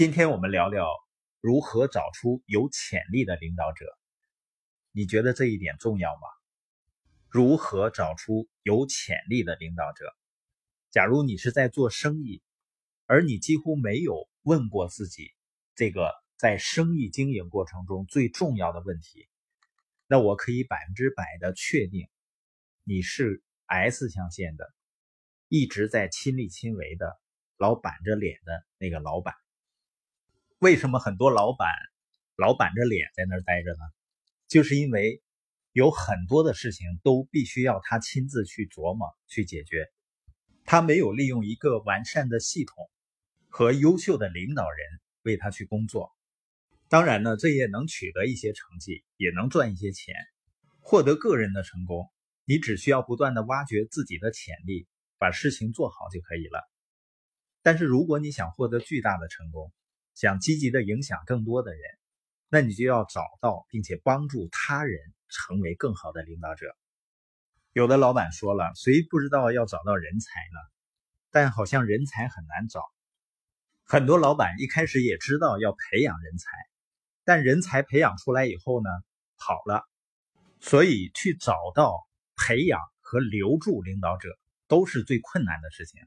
今天我们聊聊如何找出有潜力的领导者。你觉得这一点重要吗？如何找出有潜力的领导者？假如你是在做生意，而你几乎没有问过自己这个在生意经营过程中最重要的问题，那我可以百分之百的确定，你是 S 象限的，一直在亲力亲为的，老板着脸的那个老板。为什么很多老板老板着脸在那儿待着呢？就是因为有很多的事情都必须要他亲自去琢磨、去解决，他没有利用一个完善的系统和优秀的领导人为他去工作。当然呢，这也能取得一些成绩，也能赚一些钱，获得个人的成功。你只需要不断的挖掘自己的潜力，把事情做好就可以了。但是如果你想获得巨大的成功，想积极的影响更多的人，那你就要找到并且帮助他人成为更好的领导者。有的老板说了，谁不知道要找到人才呢？但好像人才很难找。很多老板一开始也知道要培养人才，但人才培养出来以后呢，跑了。所以去找到、培养和留住领导者都是最困难的事情。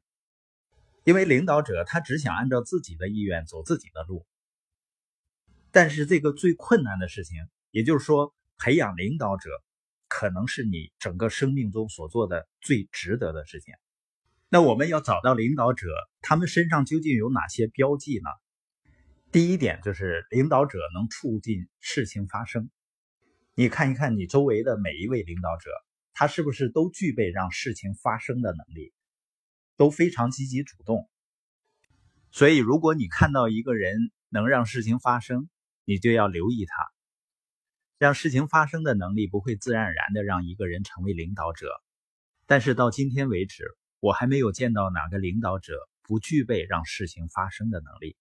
因为领导者他只想按照自己的意愿走自己的路，但是这个最困难的事情，也就是说，培养领导者可能是你整个生命中所做的最值得的事情。那我们要找到领导者，他们身上究竟有哪些标记呢？第一点就是领导者能促进事情发生。你看一看你周围的每一位领导者，他是不是都具备让事情发生的能力？都非常积极主动，所以如果你看到一个人能让事情发生，你就要留意他。让事情发生的能力不会自然而然的让一个人成为领导者，但是到今天为止，我还没有见到哪个领导者不具备让事情发生的能力。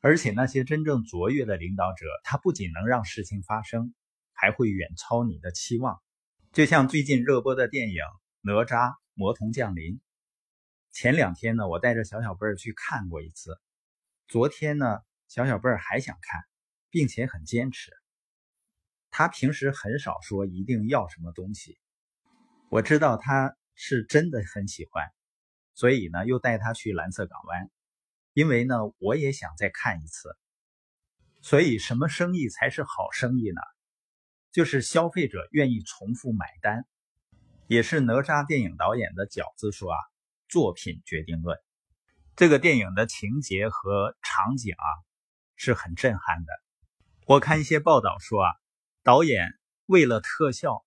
而且那些真正卓越的领导者，他不仅能让事情发生，还会远超你的期望。就像最近热播的电影《哪吒魔童降临》。前两天呢，我带着小小贝儿去看过一次。昨天呢，小小贝儿还想看，并且很坚持。他平时很少说一定要什么东西，我知道他是真的很喜欢，所以呢，又带他去蓝色港湾。因为呢，我也想再看一次。所以，什么生意才是好生意呢？就是消费者愿意重复买单。也是哪吒电影导演的饺子说啊。作品决定论，这个电影的情节和场景啊是很震撼的。我看一些报道说啊，导演为了特效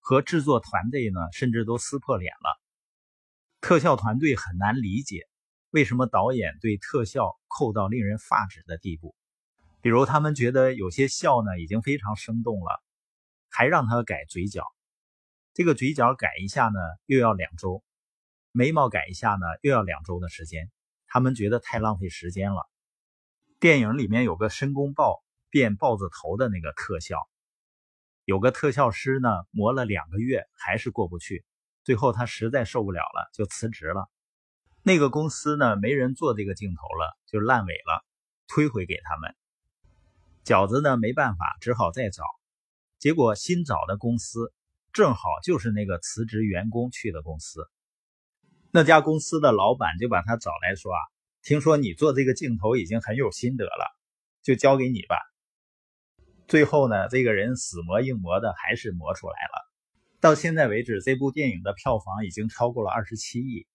和制作团队呢，甚至都撕破脸了。特效团队很难理解为什么导演对特效扣到令人发指的地步。比如他们觉得有些笑呢已经非常生动了，还让他改嘴角，这个嘴角改一下呢又要两周。眉毛改一下呢，又要两周的时间，他们觉得太浪费时间了。电影里面有个申公豹变豹子头的那个特效，有个特效师呢磨了两个月还是过不去，最后他实在受不了了，就辞职了。那个公司呢没人做这个镜头了，就烂尾了，推回给他们。饺子呢没办法，只好再找，结果新找的公司正好就是那个辞职员工去的公司。那家公司的老板就把他找来说：“啊，听说你做这个镜头已经很有心得了，就交给你吧。”最后呢，这个人死磨硬磨的还是磨出来了。到现在为止，这部电影的票房已经超过了二十七亿。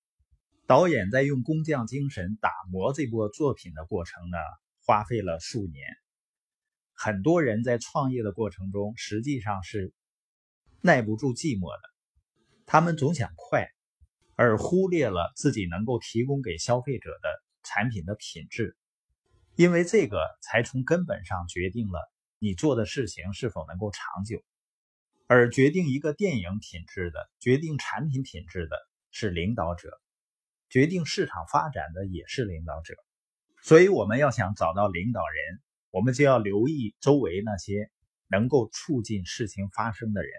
导演在用工匠精神打磨这部作品的过程呢，花费了数年。很多人在创业的过程中实际上是耐不住寂寞的，他们总想快。而忽略了自己能够提供给消费者的产品的品质，因为这个才从根本上决定了你做的事情是否能够长久。而决定一个电影品质的、决定产品品质的是领导者，决定市场发展的也是领导者。所以，我们要想找到领导人，我们就要留意周围那些能够促进事情发生的人。